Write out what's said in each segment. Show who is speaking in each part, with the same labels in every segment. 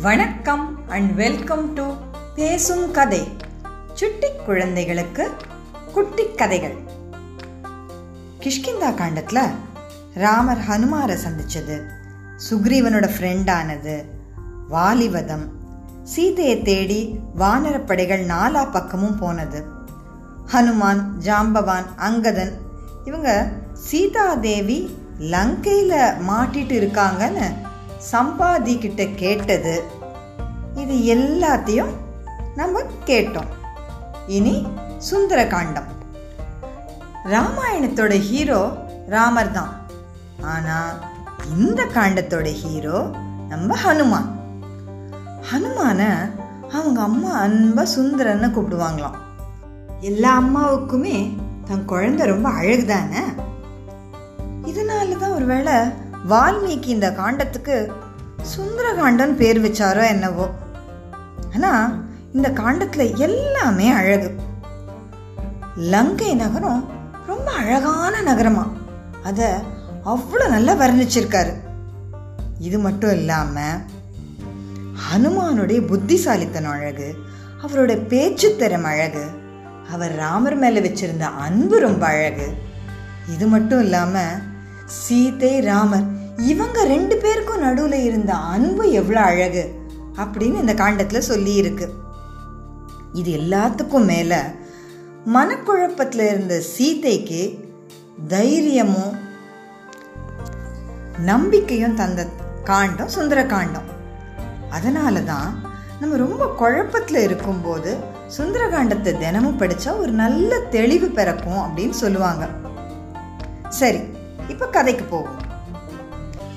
Speaker 1: வணக்கம் and welcome to பேசும் கதை. சுட்டி குழந்தைகளுக்கு குட்டி கதைகள். கிஷ்கிந்தா காண்டத்தில் ராமர் ஹனுமாரை சந்திச்சது. சுக்ரீவனோட ஃப்ரெண்டானது வாலிவதம். சீதையை தேடி வானரப்படைகள் நாலா பக்கமும் போனது. ஹனுமான் ஜாம்பவான் அங்கதன் இவங்க சீதாதேவி லங்கையில் மாட்டிட்டு இருக்காங்கன்னு சம்பாதி கிட்ட கேட்டது. இது எல்லாத்தையும் நம்ம கேட்டோம். இனி சுந்தர காண்டம் ராமாயணத்தோட ஹீரோ ராமர் தான். ஆனா இந்த காண்டத்தோட ஹீரோ நம்ம ஹனுமான். ஹனுமான அவங்க அம்மா அன்பா சுந்தரன்னு கூப்பிடுவாங்களாம். எல்லா அம்மாவுக்குமே தன் குழந்தை ரொம்ப அழகுதானே? இதனால தான் ஒருவேளை வால்மீகி இந்த காண்டத்துக்கு சுந்தரகாண்டன் பேர் வச்சாரோ என்னவோ. ஆனா இந்த காண்டத்துல எல்லாமே அழகு. லங்கை நகரம் ரொம்ப அழகான நகரமா. அத அவ்வளோ நல்லா வர்ணிச்சிருக்காரு. இது மட்டும் இல்லாம ஹனுமானுடைய புத்திசாலித்தனம் அழகு அவரோட பேச்சு திறம் அழகு அவர் ராமர் மேல வச்சிருந்த அன்பு ரொம்ப அழகு. இது மட்டும் இல்லாமல் சீதை ராமர் இவங்க ரெண்டு பேருக்கும் நடுவில் இருந்த அன்பு எவ்வளோ அழகு அப்படின்னு இந்த காண்டத்தில் சொல்லியிருக்கு. இது எல்லாத்துக்கும் மேலே மனக்குழப்பத்தில் இருந்த சீதைக்கு தைரியமும் நம்பிக்கையும் தந்த காண்டம் சுந்தர காண்டம். அதனால தான் நம்ம ரொம்ப குழப்பத்தில் இருக்கும்போது சுந்தரகாண்டத்தை தினமும் படித்தா ஒரு நல்ல தெளிவு பிறக்கும் அப்படின்னு சொல்லுவாங்க. சரி இப்போ கதைக்கு போவோம்.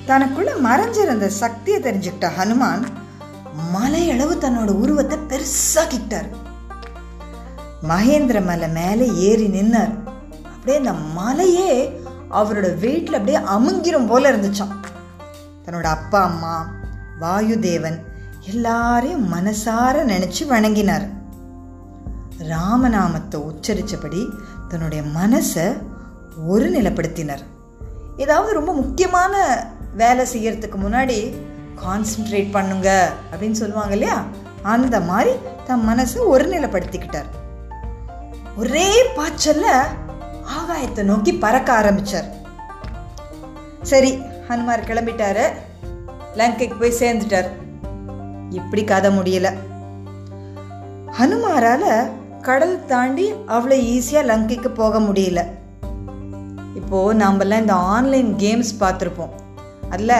Speaker 1: தனக்குள்ள மறைஞ்சிருந்த சக்தியை தெரிஞ்சுக்கிட்ட ஹனுமான் மலையளவு தன்னோட உருவத்தை பெருசாக்கிட்டார் மகேந்திர மலை மேலே ஏறி நின்னார். அப்படியே அந்த மலையே அவரோட வெயிட்ல அப்படியே அமுங்கிரும் போல இருந்துச்சான் தன்னோட அப்பா அம்மா வாயுதேவன் எல்லாரையும் மனசார நினைச்சு வணங்கினார். ராமநாமத்தை உச்சரித்தபடி தன்னுடைய மனசை ஒரு நிலப்படுத்தினார். ஏதாவது ரொம்ப முக்கியமான வேலை செய்யறதுக்கு முன்னாடி கான்சென்ட்ரேட் பண்ணுங்க அப்படின்னு சொல்லுவாங்க இல்லையா? அந்த மாதிரி தன் மனசை ஒரு நிலப்படுத்திக்கிட்டார் ஒரே பாய்ச்சல்ல ஆகாயத்தை நோக்கி பறக்க ஆரம்பிச்சார். சரி ஹனுமார் கிளம்பிட்டாரு. லங்கைக்கு போய் சேர்ந்துட்டார். இப்படி கதை முடியல. ஹனுமாரால கடல் தாண்டி அவ்வளோ ஈஸியாக லங்கைக்கு போக முடியல. இப்போது நாமெல்லாம் இந்த ஆன்லைன் கேம்ஸ் பார்த்துருப்போம். அதில்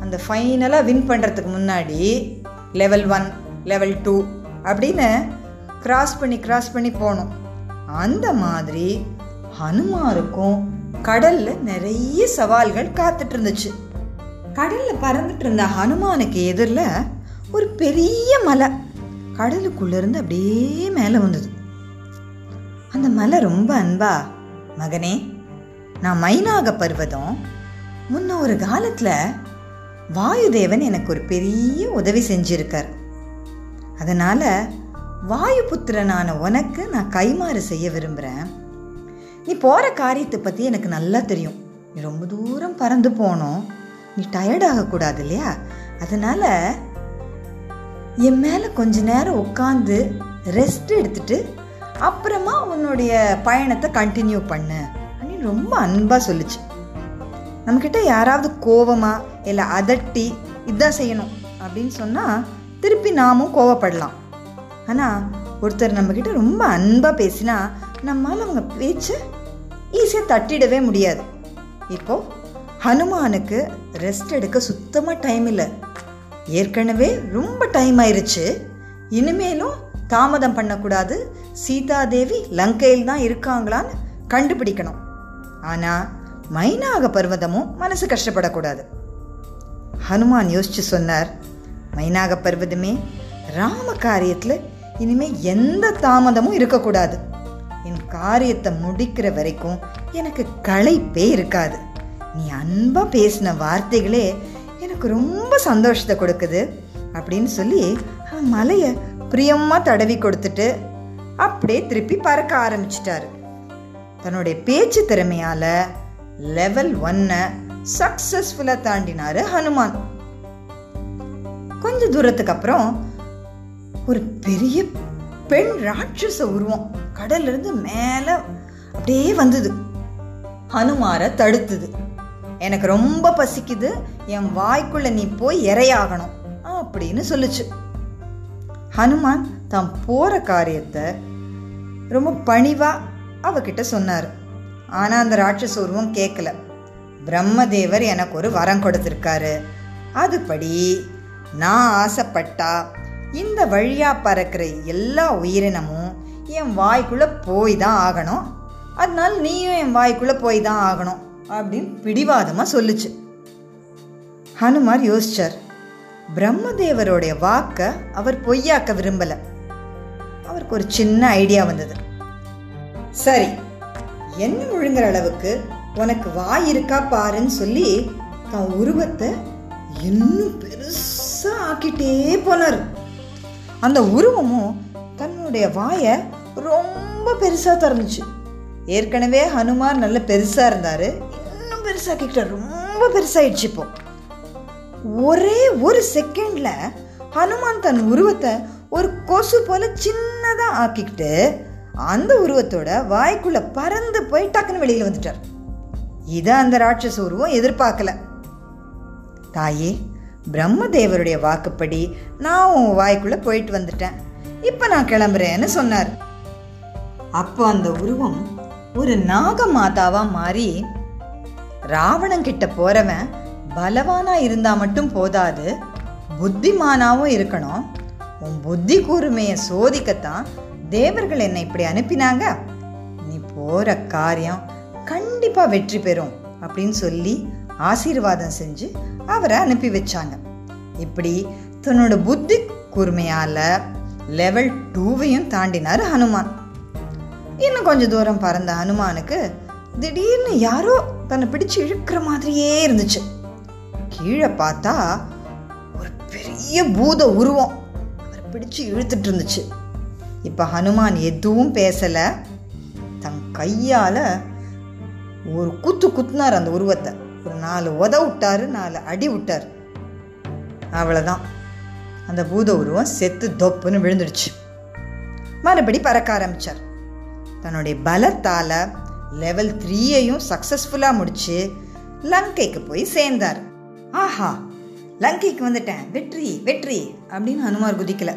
Speaker 1: அந்த ஃபைனலாக வின் பண்ணுறதுக்கு முன்னாடி லெவல் ஒன் லெவல் டூ அப்படின்னு கிராஸ் பண்ணி கிராஸ் பண்ணி போனோம். அந்த மாதிரி ஹனுமாருக்கும் கடலில் நிறைய சவால்கள் காத்துட்டு இருந்துச்சு கடலில் பறந்துட்டு இருந்த ஹனுமானுக்கு எதிரில் ஒரு பெரிய மலை கடலுக்குள்ளேருந்து அப்படியே மேலே வந்தது. அந்த மலை ரொம்ப அன்பா மகனே நான் மைனாக பருவதம் முன்ன ஒரு காலத்தில் வாயுதேவன் எனக்கு ஒரு பெரிய உதவி செஞ்சிருக்கார். அதனால் வாயு புத்திரனான உனக்கு நான் கைமாறு செய்ய விரும்புகிறேன் நீ போகிற காரியத்தை பற்றி எனக்கு நல்லா தெரியும். நீ ரொம்ப தூரம் பறந்து போனோம் நீ டயர்ட் ஆகக்கூடாது இல்லையா? அதனால் என் மேலே கொஞ்ச நேரம் உட்காந்து ரெஸ்ட் எடுத்துட்டு அப்புறமா உன்னுடைய பயணத்தை கண்டினியூ பண்ணு. அப்படின்னு ரொம்ப அன்பாக சொல்லுச்சு. நம்மக்கிட்ட யாராவது கோவமா இல்லை அதட்டி இதான் செய்யணும் அப்படின்னு சொன்னால் திருப்பி நாமும் கோவப்படலாம். ஆனால் ஒருத்தர் நம்மக்கிட்ட ரொம்ப அன்பாக பேசினா நம்மால் அவங்க பேச்சை ஈஸியாக தட்டிடவே முடியாது. இப்போது ஹனுமானுக்கு ரெஸ்ட் எடுக்க சுத்தமாக டைம் இல்லை. ஏற்கனவே ரொம்ப டைம் ஆயிடுச்சு இனிமேலும் தாமதம் பண்ணக்கூடாது. சீதாதேவி லங்கையில் தான் இருக்காங்களான்னு கண்டுபிடிக்கணும். ஆனால் மைனாக பர்வதமும் மனசு கஷ்டப்படக்கூடாது. ஹனுமான் யோசிச்சு சொன்னார் மைனாக பர்வதமே ராம காரியத்தில் இனிமே எந்த தாமதமும் இருக்கக்கூடாது. என் காரியத்தை முடிக்கிற வரைக்கும் எனக்கு களைப்பே இருக்காது. நீ அன்பா பேசின வார்த்தைகளே எனக்கு ரொம்ப சந்தோஷத்தை கொடுக்குது அப்படின்னு சொல்லி அவன் மலையை பிரியமா தடவி கொடுத்துட்டு அப்படியே திருப்பி பறக்க ஆரம்பிச்சிட்டாரு. தன்னுடைய பேச்சு திறமையால லெவல் ஒன்னை சக்சஸ்ஃபுல்லாக தாண்டினாரு ஹனுமான். கொஞ்ச தூரத்துக்கு அப்புறம் ஒரு பெரிய பெண் ராட்சச உருவம் கடல்ல இருந்து மேல அப்படியே வந்தது. ஹனுமாரை தடுத்தது. எனக்கு ரொம்ப பசிக்குது என் வாய்க்குள்ள நீ போய் இறையாகணும் அப்படின்னு சொல்லுச்சு. ஹனுமான் தான் போற காரியத்தை ரொம்ப பணிவா அவகிட்ட சொன்னார். ஆனால் அந்த ராட்சச உருவம் கேட்கல பிரம்மதேவர் எனக்கு ஒரு வரம் கொடுத்துருக்காரு. அதுபடி நான் ஆசைப்பட்டா இந்த வழியா பறக்கிற எல்லா உயிரினமும் என் வாய்க்குள்ள போய் தான் ஆகணும். அதனால நீயும் என் வாய்க்குள்ள போய் தான் ஆகணும் அப்படின்னு பிடிவாதமா சொல்லுச்சு. ஹனுமார் யோசிச்சார். பிரம்மதேவருடைய வாக்க அவர் பொய்யாக்க விரும்பல. அவருக்கு ஒரு சின்ன ஐடியா வந்தது. சரி என்ன முழுங்குற அளவுக்கு உனக்கு வாய் இருக்கா பாருன்னு சொல்லி தன் உருவத்தை இன்னும் பெருசா ஆக்கிட்டே போனார். அந்த உருவமும் தன்னுடைய வாயை ரொம்ப பெருசா திறந்துச்சு. ஏற்கனவே ஹனுமான் நல்ல பெருசா இருந்தாரு இன்னும் பெருசாக்கிட்டார் ரொம்ப பெருசாயிடுச்சு இப்போ. ஒரே ஒரு செகண்ட்ல ஹனுமான் தன் உருவத்தை ஒரு கொசு போல சின்னதா ஆக்கிக்கிட்டு அந்த உருவத்தோட வாய்க்குள்ள பறந்து போய் டக்குன்னு வெளியில வந்துட்டார். இதை அந்த ராட்சச உருவம் எதிர்பார்க்கல. தாயே பிரம்மதேவருடைய வாக்குப்படி நான் உன் வாய்க்குள்ள போயிட்டு வந்துட்டேன். இப்ப நான் கிளம்புறேன்னு சொன்னார். அப்போ அந்த உருவம் ஒரு நாக மாதாவா மாறி ராவணன் கிட்ட போறவன் பலவானா இருந்தா மட்டும் போதாது புத்திமானாவும் இருக்கணும். உன் புத்தி கூர்மையை சோதிக்கத்தான் தேவர்கள் என்னை இப்படி அனுப்பினாங்க? நீ போற காரியம் கண்டிப்பா வெற்றி பெறும் அப்படின்னு சொல்லி ஆசீர்வாதம் செஞ்சு அவரை அனுப்பி வச்சாங்க. இப்படி தன்னோட புத்தி கூர்மையால லெவல் டூவையும் தாண்டினார் ஹனுமான். இன்னும் கொஞ்ச தூரம் பறந்த ஹனுமானுக்கு திடீர்னு யாரோ தன்னை பிடிச்சு இழுக்கிற மாதிரியே இருந்துச்சு. கீழே பார்த்தா ஒரு பெரிய பூத உருவம். அவர் பிடிச்சு இழுத்துட்டு இருந்துச்சு. இப்போ ஹனுமான் எதுவும் பேசலை. தன் கையால் ஒரு குத்து குத்துனார் அந்த உருவத்தை. ஒரு நாலு உத விட்டாரு நாலு அடி விட்டார். அவ்வளோதான் அந்த பூத உருவம் செத்து தொப்புன்னு விழுந்துடுச்சு. மறுபடி பறக்க ஆரம்பிச்சார். தன்னுடைய பலத்தால் லெவல் த்ரீயையும் சக்ஸஸ்ஃபுல்லாக முடித்து லங்கைக்கு போய் சேர்ந்தார். ஆஹா லங்கைக்கு வந்துட்டேன். வெற்றி வெற்றி அப்படின்னு ஹனுமார் குதிக்கலை.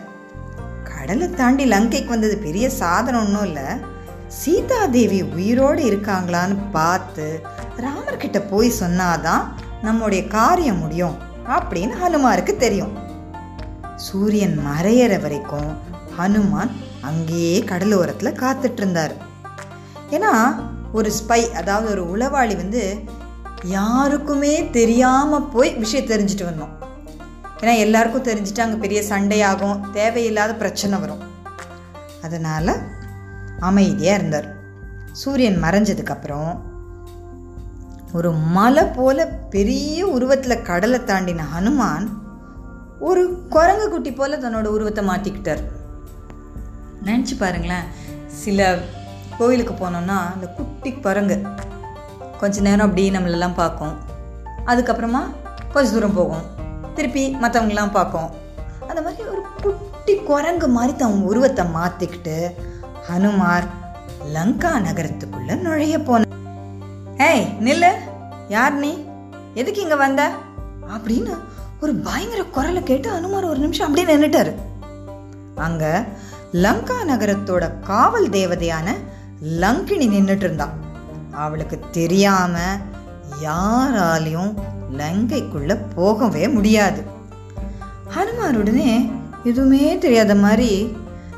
Speaker 1: கடலை தாண்டி லங்கைக்கு வந்தது பெரிய சாதனம் ஒன்றும் இல்லை. சீதா தேவி உயிரோடு இருக்காங்களான்னு பார்த்து ராமர்கிட்ட போய் சொன்னாதான் நம்முடைய காரியம் முடியும் அப்படின்னு ஹனுமாருக்கு தெரியும். சூரியன் மறையிற வரைக்கும் ஹனுமான் அங்கேயே கடலோரத்தில் காத்துட்டு இருந்தார் ஏன்னா ஒரு ஸ்பை அதாவது ஒரு உளவாளி வந்து யாருக்குமே தெரியாமல் போய் விஷயம் தெரிஞ்சுட்டு வந்தோம் ஏன்னா எல்லாருக்கும் தெரிஞ்சுட்டு அங்கே பெரிய சண்டையாகும் தேவையில்லாத பிரச்சனை வரும். அதனால் அமைதியாக இருந்தார். சூரியன் மறைஞ்சதுக்கப்புறம் ஒரு மலை போல பெரிய உருவத்தில் கடலை தாண்டின ஹனுமான் ஒரு குரங்கு குட்டி போல தன்னோட உருவத்தை மாற்றிக்கிட்டார் நினச்சி பாருங்களேன் சில கோவிலுக்கு போனோம்னா அந்த குட்டி குரங்கு கொஞ்ச நேரம் அப்படியே நம்மளெல்லாம் பார்க்கும். அதுக்கப்புறமா கொஞ்சம் தூரம் போகும். திருப்பி மற்றவங்களாம் பார்க்கும். அந்த மாதிரி ஒரு குட்டி குரங்கு மாதிரி தன் உருவத்தை மாற்றிக்கிட்டு ஹனுமார் லங்கா நகரத்துக்குள்ள நுழைய போன. ஏய் நில்லு. யார் நீ? எதுக்கு இங்க வந்த? அப்படின்னு ஒரு பயங்கர குரலை கேட்டு அனுமார் ஒரு நிமிஷம் அப்படியே நின்னுட்டாரு. அங்க லங்கா நகரத்தோட காவல் தேவதையான லங்கினி நின்னுட்டு இருந்தா அவளுக்கு தெரியாம யாராலையும் லங்கைக்குள்ள போகவே முடியாது. ஹனுமார் உடனே எதுவுமே தெரியாத மாதிரி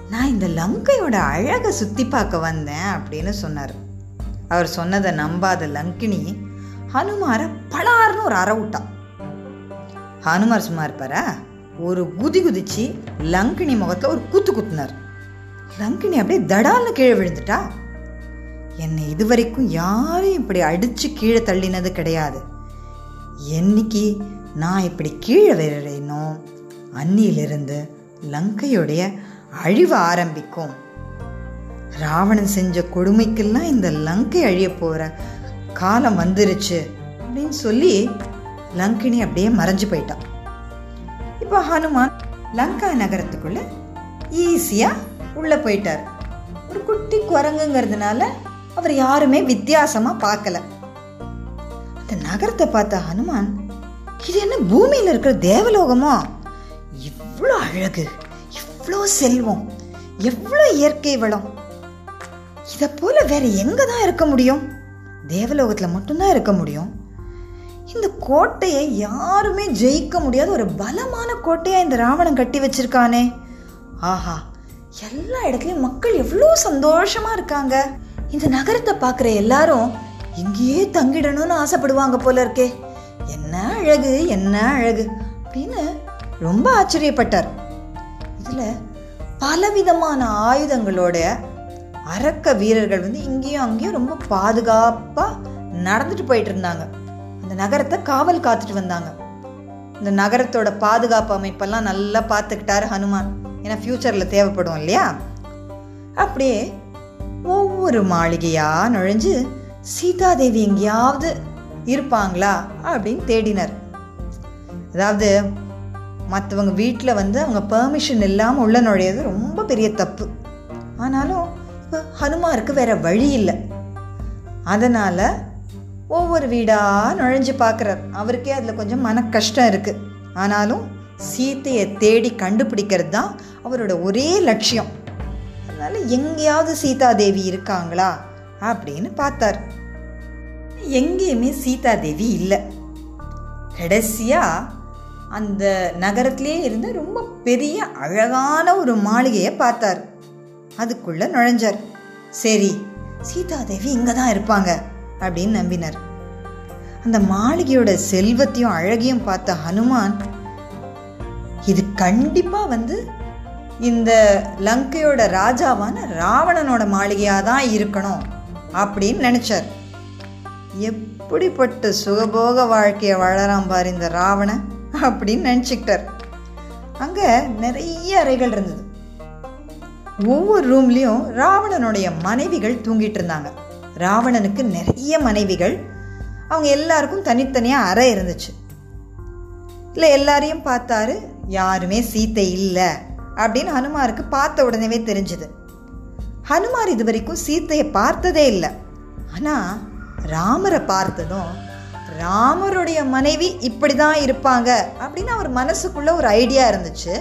Speaker 1: நான் இந்த லங்கையோட அழகை சுற்றி பார்க்க வந்தேன் அப்படின்னு சொன்னார். அவர் சொன்னதை நம்பாத லங்கினி ஹனுமாரை பலார்னு ஒரு அற விட்டான் ஹனுமார் சும்மா இருப்பாரா? ஒரு குதி குதிச்சு லங்கினி முகத்தில் ஒரு குத்து குத்துனார். லங்கினி அப்படியே தடால்னு கீழே விழுந்துட்டா. என்னை இதுவரைக்கும் யாரும் இப்படி அடித்து கீழே தள்ளினது கிடையாது. என்னைக்கு நான் இப்படி கீழே விழுறேனோ அன்னியிலிருந்து லங்கையுடைய அழிவு ஆரம்பிக்கும். ராவணன் செஞ்ச கொடுமைக்கெல்லாம் இந்த லங்கை அழிய போகிற காலம் வந்துருச்சு அப்படின்னு சொல்லி லங்கினி அப்படியே மறைஞ்சு போயிட்டான். இப்போ ஹனுமான் லங்கா நகரத்துக்குள்ள ஈஸியாக உள்ளே போயிட்டார். ஒரு குட்டி குரங்குங்கிறதுனால அவர் யாருமே வித்தியாசமாக பார்க்கல. நகரத்தை பார்த்த ஹனுமான் இது என்ன பூமியில் இருக்கிற தேவலோகமோ? இவ்வளோ அழகு இவ்வளோ செல்வம் எவ்வளோ இயற்கை வளம். இதை போல வேற எங்கே தான் இருக்க முடியும்? தேவலோகத்தில் மட்டும்தான் இருக்க முடியும். இந்த கோட்டையை யாருமே ஜெயிக்க முடியாத ஒரு பலமான கோட்டையாக இந்த ராவணன் கட்டி வச்சிருக்கானே. ஆஹா எல்லா இடத்துலையும் மக்கள் எவ்வளோ சந்தோஷமாக இருக்காங்க. இந்த நகரத்தை பார்க்குற எல்லாரும் இங்கேயே தங்கிடணும்னு ஆசைப்படுவாங்க போல இருக்கே. என்ன அழகு என்ன அழகு அப்படின்னு ரொம்ப ஆச்சரியப்பட்டார். இதில் பலவிதமான ஆயுதங்களோட அரக்க வீரர்கள் வந்து இங்கேயும் அங்கேயும் ரொம்ப பாதுகாப்பாக நடந்துட்டு போயிட்டு இருந்தாங்க. அந்த நகரத்தை காவல் காத்துட்டு வந்தாங்க. இந்த நகரத்தோட பாதுகாப்பு அமைப்பெல்லாம் நல்லா பார்த்துக்கிட்டாரு ஹனுமான். ஏன்னா ஃப்யூச்சரில் தேவைப்படும் இல்லையா? அப்படியே ஒவ்வொரு மாளிகையாக நுழைஞ்சு சீதாதேவி எங்கேயாவது இருப்பாங்களா அப்படின்னு தேடினார். அதாவது மற்றவங்க வீட்டில் வந்து அவங்க பெர்மிஷன் இல்லாமல் உள்ள நுழையிறது ரொம்ப பெரிய தப்பு. ஆனாலும் இப்போ ஹனுமாருக்கு வேற வழி இல்லை. அதனால் ஒவ்வொரு வீடாக நுழைஞ்சு பார்க்குறார் அவருக்கே அதில் கொஞ்சம் மன கஷ்டம் இருக்குது ஆனாலும் சீத்தையை தேடி கண்டுபிடிக்கிறது தான் அவரோட ஒரே லட்சியம். அதனால் எங்கேயாவது சீதாதேவி இருக்காங்களா அப்படின்னு பார்த்தார். எங்கேயுமே சீதாதேவி இல்லை. கடைசியாக அந்த நகரத்திலே இருந்த ரொம்ப பெரிய அழகான ஒரு மாளிகையை பார்த்தார். அதுக்குள்ளே நுழைஞ்சார். சரி சீதாதேவி இங்கே தான் இருப்பாங்க அப்படின்னு நம்பினார். அந்த மாளிகையோட செல்வத்தையும் அழகையும் பார்த்த ஹனுமான் இது கண்டிப்பாக வந்து இந்த லங்கையோட ராஜாவான ராவணனோட மாளிகையாக தான் இருக்கணும். அப்படின்னு நினச்சார். எப்படிப்பட்ட சுகபோக வாழ்க்கையை வாழறான் பாரு இந்த ராவணன் அப்படின்னு நினச்சிக்கிட்டார். அங்கே நிறைய அறைகள் இருந்தது. ஒவ்வொரு ரூம்லேயும் ராவணனுடைய மனைவிகள் தூங்கிட்டு இருந்தாங்க. ராவணனுக்கு நிறைய மனைவிகள் அவங்க எல்லாருக்கும் தனித்தனியாக அறை இருந்துச்சு. இல்லை எல்லாரையும் பார்த்தாரு யாருமே சீத்தை இல்லை அப்படின்னு ஹனுமாருக்கு பார்த்த உடனேவே தெரிஞ்சுது. ஹனுமார் இது வரைக்கும் சீத்தையை பார்த்ததே இல்லை. ஆனால் ராமரை பார்த்ததும் ராமருடைய மனைவி இப்படி தான் இருப்பாங்க அப்படின்னு அவர் மனசுக்குள்ள ஒரு ஐடியா இருந்துச்சு.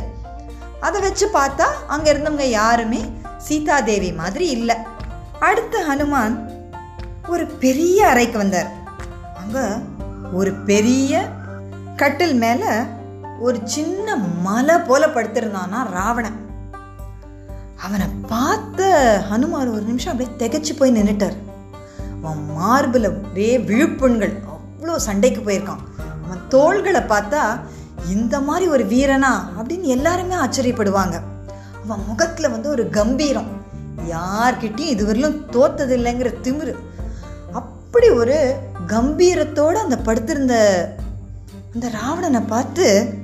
Speaker 1: அதை வச்சு பார்த்தா அங்கே இருந்தவங்க யாருமே சீதாதேவி மாதிரி இல்லை. அடுத்து ஹனுமான் ஒரு பெரிய அறைக்கு வந்தார். அங்கே ஒரு பெரிய கட்டில் மேலே ஒரு சின்ன மலை போல படுத்திருந்தானா ராவணன். அவனை பார்த்த ஹனுமார் ஒரு நிமிஷம் அப்படியே திகச்சு போய் நின்றுட்டார் அவன் மார்பில் அப்படியே விழுப்புண்கள் அவ்வளோ சண்டைக்கு போயிருக்கான். அவன் தோள்களை பார்த்தா இந்த மாதிரி ஒரு வீரனா? அப்படின்னு எல்லாருமே ஆச்சரியப்படுவாங்க. அவன் முகத்தில் வந்து ஒரு கம்பீரம். யார்கிட்டையும் இதுவரையிலும் தோத்தது இல்லைங்கிற திமிரு. அப்படி ஒரு கம்பீரத்தோடு அந்த படுத்திருந்த அந்த ராவணனை பார்த்து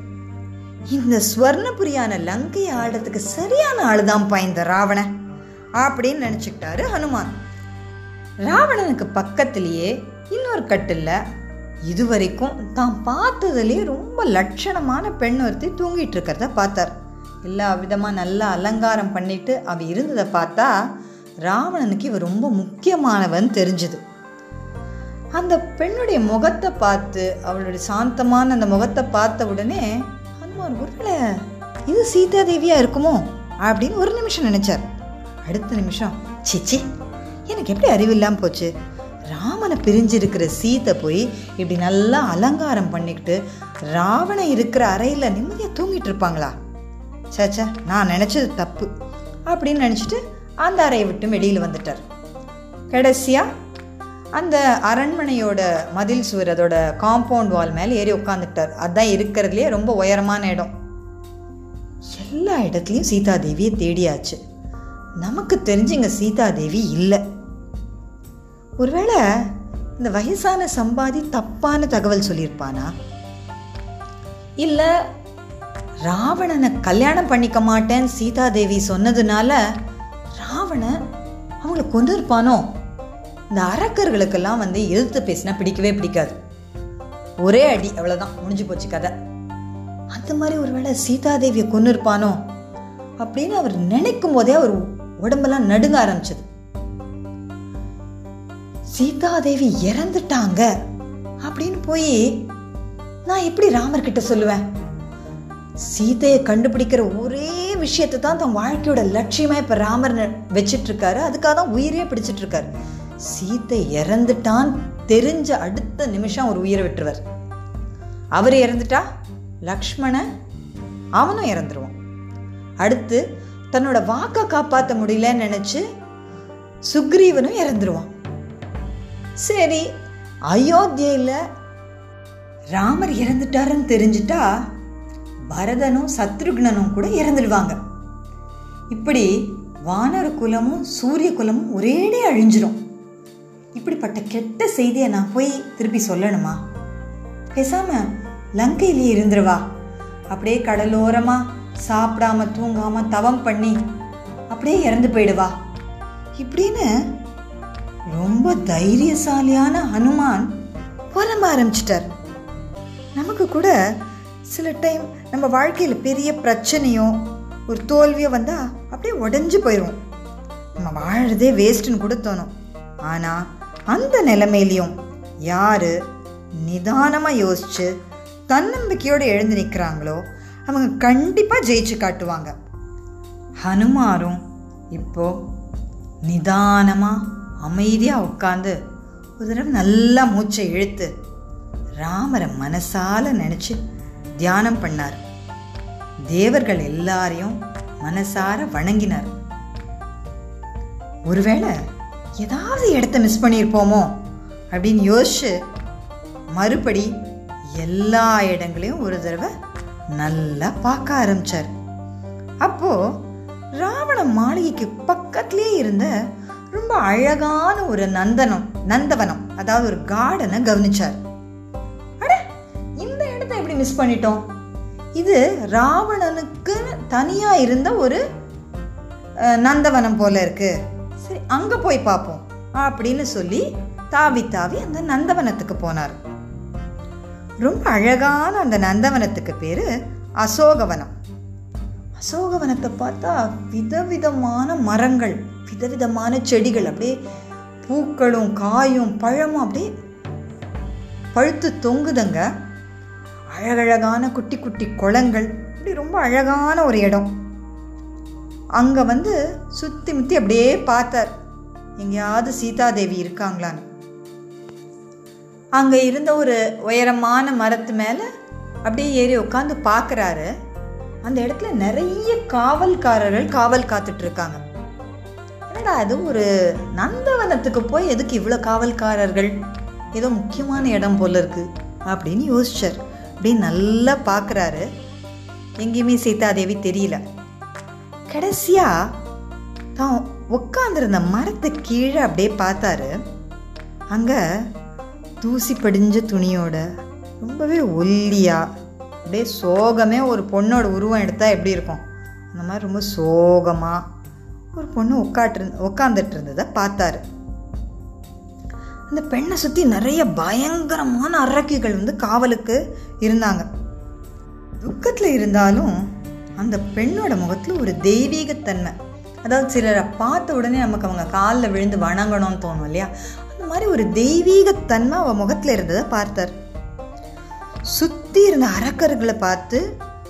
Speaker 1: இந்த ஸ்வர்ணபுரியான லங்கையை ஆடுறதுக்கு சரியான ஆளுதான்ப்பா இந்த ராவணன். அப்படின்னு நினச்சிக்கிட்டாரு ஹனுமான். ராவணனுக்கு பக்கத்திலேயே இன்னொரு கட்டில் இதுவரைக்கும் தான் பார்த்ததுலேயே ரொம்ப லட்சணமான பெண் ஒருத்தி தூங்கிட்டு இருக்கிறத பார்த்தார். எல்லா விதமாக நல்லா அலங்காரம் பண்ணிட்டு அவ இருந்ததை பார்த்தா ராவணனுக்கு இவர் ரொம்ப முக்கியமானவன் தெரிஞ்சுது. அந்த பெண்ணுடைய முகத்தை பார்த்து அவளுடைய சாந்தமான அந்த முகத்தை பார்த்த உடனே ஹனுமார் ஒருவேளை இது சீதா தேவியா இருக்குமோ? அப்படின்னு ஒரு நிமிஷம் நினைச்சார். அடுத்த நிமிஷம் சிச்சி எனக்கு எப்படி அறிவில்லாமல் போச்சு? ராமனை பிரிஞ்சிருக்கிற சீத்தை போய் இப்படி நல்லா அலங்காரம் பண்ணிக்கிட்டு ராவணன் இருக்கிற அறையில் நிம்மதியாக தூங்கிட்டு இருப்பாங்களா? சேச்சா நான் நினச்சது தப்பு அப்படின்னு நினச்சிட்டு அந்த அறையை விட்டு வெளியில் வந்துட்டார். கடைசியாக அந்த அரண்மனையோட மதில் சுவர் அதோட காம்பவுண்ட் வால் மேலே ஏறி உட்காந்துட்டார் அதுதான் இருக்கிறதுலே ரொம்ப உயரமான இடம். எல்லா இடத்துலையும் சீதாதேவியை தேடியாச்சு. நமக்கு தெரிஞ்சுங்க சீதாதேவி இல்லை. ஒருவேளை இந்த வயசான சம்பாதி தப்பான தகவல் சொல்லியிருப்பானா? இல்லை ராவணனை கல்யாணம் பண்ணிக்க மாட்டேன்னு சீதாதேவி சொன்னதுனால ராவணன் அவங்கள கொண்டு இருப்பானோ இந்த அரக்கர்களுக்கெல்லாம் வந்து எதிர்த்து பேசினா பிடிக்கவே பிடிக்காது. ஒரே அடி அவ்வளோதான் முடிஞ்சு போச்சு கதை. அந்த மாதிரி ஒருவேளை சீதாதேவியை கொண்டு இருப்பானோ அப்படின்னு அவர் நினைக்கும் போதே அவர் உடம்பெல்லாம் நடுங்க ஆரம்பிச்சது. சீதாதேவி இறந்துட்டாங்க அப்படின்னு போய் நான் எப்படி ராமர் கிட்ட சொல்லுவேன்? சீதையை கண்டுபிடிக்கிற ஒரே விஷயத்தை தான் தன் வாழ்க்கையோட லட்சியமா இப்ப ராமர் வச்சிட்டு இருக்காரு அதுக்காக தான் உயிரே பிடிச்சிட்டு இருக்காரு சீத்தை இறந்துட்டான். தெரிஞ்ச அடுத்த நிமிஷம் ஒரு உயிரை விட்டுருவார். அவர் இறந்துட்டா? லக்ஷ்மண அவனும் இறந்துருவான். அடுத்து தன்னோட வாக்கை காப்பாற்ற முடியலன்னு நினைச்சு சுக்ரீவனும் இறந்துருவான். சரி அயோத்தியில ராமர் இறந்துட்டாருன்னு தெரிஞ்சிட்டா பரதனும் சத்ருக்னனும் கூட இறந்துடுவாங்க இப்படி வானர குலமும் சூரிய குலமும் ஒரேடே அழிஞ்சிரும். இப்படிப்பட்ட கெட்ட செய்தியை நான் போய் திருப்பி சொல்லணுமா? பேசாம லங்கையிலேயே இருந்துருவா அப்படியே கடலோரமாக சாப்பிடாம தூங்காம தவம் பண்ணி அப்படியே இறந்து போயிடுவா இப்படின்னு ரொம்ப தைரியசாலியான ஹனுமான் புலம்ப ஆரம்பிச்சிட்டார். நமக்கு கூட சில டைம் நம்ம வாழ்க்கையில் பெரிய பிரச்சனையோ ஒரு தோல்வியோ வந்தால் அப்படியே உடஞ்சி போயிடும் நம்ம வாழறதே வேஸ்ட்டுன்னு கூட தோணும். ஆனால் அந்த நிலைமையிலையும் யார் நிதானமாக யோசித்து தன்னம்பிக்கையோடு எழுந்து நிற்கிறாங்களோ அவங்க கண்டிப்பாக ஜெயிச்சு காட்டுவாங்க. ஹனுமாரும் இப்போ நிதானமாக அமைதியாக உட்காந்து ஒரு தடவை நல்லா மூச்சை இழுத்து ராமரை மனசால நினச்சி தியானம் பண்ணார். தேவர்கள் எல்லாரையும் மனசார வணங்கினார். ஒருவேளை ஏதாவது இடத்த மிஸ் பண்ணியிருப்போமோ அப்படின்னு யோசிச்சு மறுபடி எல்லா இடங்களையும் ஒரு தடவை நல்லா பார்க்க ஆரம்பிச்சார். அப்போது ராவண மாளிகைக்கு பக்கத்துலேயே இருந்த ரொம்ப அழகான ஒரு நந்தனம் நந்தவனம் அதாவது ஒரு கார்டனை கவனிச்சார். அட இந்த இடத்த எப்படி மிஸ் பண்ணிட்டோம்? இது ராவணனுக்கு தனியா இருந்த ஒரு நந்தவனம் போல இருக்கு. அங்க போய் பார்ப்போம் அப்படின்னு சொல்லி தாவி தாவி அந்த நந்தவனத்துக்கு போனார். ரொம்ப அழகான அந்த நந்தவனத்துக்கு பேரு அசோகவனம். அசோகவனத்தை பார்த்தா விதவிதமான மரங்கள் விதவிதமான செடிகள் அப்படியே பூக்களும் காயும் பழமும் அப்படியே பழுத்து தொங்குதுங்க. அழகழகான குட்டி குட்டி குளங்கள் இப்படி ரொம்ப அழகான ஒரு இடம். அங்கே வந்து சுற்றி முற்றி அப்படியே பார்த்தார். எங்கேயாவது சீதாதேவி இருக்காங்களான்னு. அங்கே இருந்த ஒரு உயரமான மரத்து மேலே அப்படியே ஏறி உட்காந்து பார்க்குறாரு. அந்த இடத்துல நிறைய காவல்காரர்கள் காவல் காத்துட்ருக்காங்க என்னடா அது ஒரு நந்தவனத்துக்கு போய் எதுக்கு இவ்வளோ காவல்காரர்கள்? ஏதோ முக்கியமான இடம் போல் இருக்குது அப்படின்னு யோசிச்சார். அப்படின்னு நல்லா பார்க்குறாரு. எங்கேயுமே சீதாதேவி தெரியல. கடைசியாக தான் உட்காந்துருந்த மரத்து கீழே அப்படியே பார்த்தாரு. அங்கே தூசி படிஞ்ச துணியோட ரொம்பவே ஒல்லியாக அப்படியே சோகமே ஒரு பொண்ணோட உருவம் எடுத்தால் எப்படி இருக்கும்? அந்த மாதிரி ரொம்ப சோகமாக ஒரு பொண்ணு உட்காட்டு உட்காந்துட்டு இருந்ததை பார்த்தாரு. அந்த பெண்ணை சுற்றி நிறைய பயங்கரமான அரக்கிகள் வந்து காவலுக்கு இருந்தாங்க. துக்கத்தில் இருந்தாலும் அந்த பெண்ணோட முகத்தில் ஒரு தெய்வீகத்தன்மை. அதாவது சிலரை பார்த்த உடனே நமக்கு அவங்க காலில் விழுந்து வணங்கணும்னு தோணும் இல்லையா? அந்த மாதிரி ஒரு தெய்வீகத்தன்மை அவள் முகத்தில் இருந்ததை பார்த்தார். சுற்றி இருந்த அரக்கர்களை பார்த்து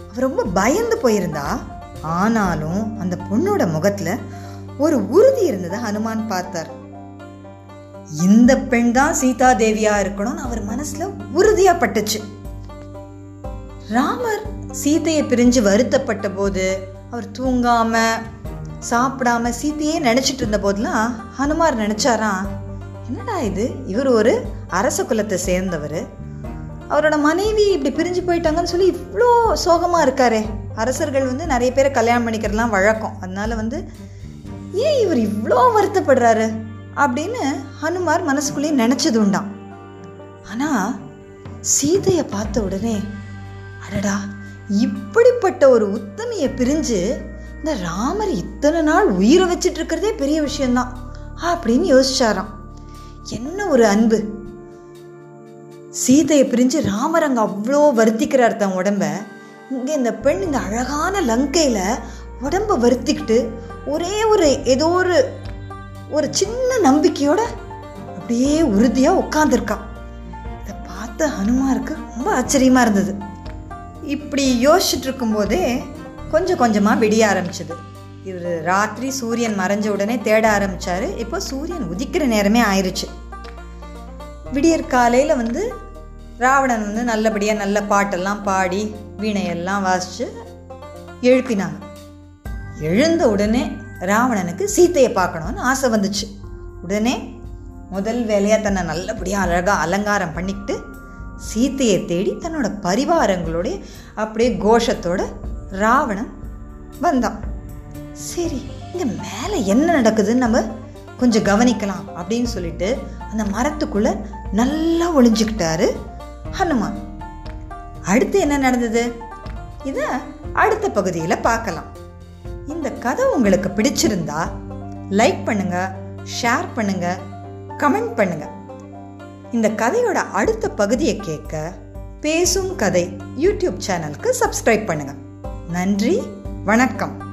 Speaker 1: அவ ரொம்ப பயந்து போயிருந்தா? ஆனாலும் அந்த பொண்ணோட முகத்தில் ஒரு உறுதி இருந்ததை ஹனுமான் பார்த்தார். இந்த பெண் தான் சீதா தேவியா இருக்கணும்னு அவர் மனசுல உறுதியா பட்டுச்சு ராமர் சீதையை பிரிஞ்சு வருத்தப்பட்ட போது அவர் தூங்காம சாப்பிடாம சீதையே நினைச்சிட்டு இருந்த போதெல்லாம் ஹனுமார் நினைச்சாராம் என்னடா இது? இவர் ஒரு அரச குலத்தை சேர்ந்தவர். அவரோட மனைவி இப்படி பிரிஞ்சு போயிட்டாங்கன்னு சொல்லி இவ்வளோ சோகமாக இருக்காரே. அரசர்கள் வந்து நிறைய பேரை கல்யாணம் பண்ணிக்கிறதுலாம் வழக்கம். அதனால வந்து ஏன் இவர் இவ்வளோ வருத்தப்படுறாரு அப்படின்னு ஹனுமார் மனசுக்குள்ளேயே நினச்சது உண்டாம் ஆனால் சீதையை பார்த்த உடனே அடடா இப்படிப்பட்ட ஒரு உத்தமியை பிரிஞ்சு இந்த ராமர் இத்தனை நாள் உயிரை வச்சிட்டு இருக்கிறதே பெரிய விஷயம்தான் அப்படின்னு யோசிச்சாராம். என்ன ஒரு அன்பு. சீதையை பிரிஞ்சு ராமர் அங்கே அவ்வளோ வருத்திக்கிறார் தன் உடம்ப. இங்கே இந்த பெண் இந்த அழகான லங்கையில் உடம்ப வருத்திக்கிட்டு ஒரே ஒரு ஏதோ ஒரு ஒரு சின்ன நம்பிக்கையோட அப்படியே உறுதியாக உட்காந்துருக்கான் இதை பார்த்த ஹனுமாருக்கு ரொம்ப ஆச்சரியமாக இருந்தது. இப்படி யோசிச்சுட்டு இருக்கும்போதே கொஞ்சம் கொஞ்சமாக விடிய ஆரம்பிச்சது. இவர் ராத்திரி சூரியன் மறைஞ்ச உடனே தேட ஆரம்பித்தார் இப்போ சூரியன் உதிக்கிற நேரமே ஆயிடுச்சு விடியற் காலையில் வந்து ராவணன் வந்து நல்லபடியாக நல்ல பாட்டெல்லாம் பாடி வீணையெல்லாம் வாசித்து எழுப்பினாங்க. எழுந்த உடனே ராவணனுக்கு சீத்தையை பார்க்கணும்னு ஆசை வந்துச்சு. உடனே முதல் வேலையாக தன்னை நல்லபடியாக அழகாக அலங்காரம் பண்ணிக்கிட்டு சீத்தையை தேடி தன்னோட பரிவாரங்களோட அப்படியே கோஷத்தோட ராவணன் வந்தான். சரி இங்கே மேலே என்ன நடக்குதுன்னு நம்ம கொஞ்சம் கவனிக்கலாம் அப்படின்னு சொல்லிட்டு அந்த மரத்துக்குள்ளே நல்லா ஒளிஞ்சுக்கிட்டாரு ஹனுமான். அடுத்து என்ன நடந்தது? இதை அடுத்த பகுதியில் பார்க்கலாம். இந்த கதை உங்களுக்கு பிடிச்சிருந்தா லைக் பண்ணுங்கள் ஷேர் பண்ணுங்கள் கமெண்ட் பண்ணுங்கள் இந்த கதையோட அடுத்த பகுதியை கேட்க பேசும் கதை யூடியூப் சேனலுக்கு சப்ஸ்கிரைப் பண்ணுங்க. நன்றி வணக்கம்.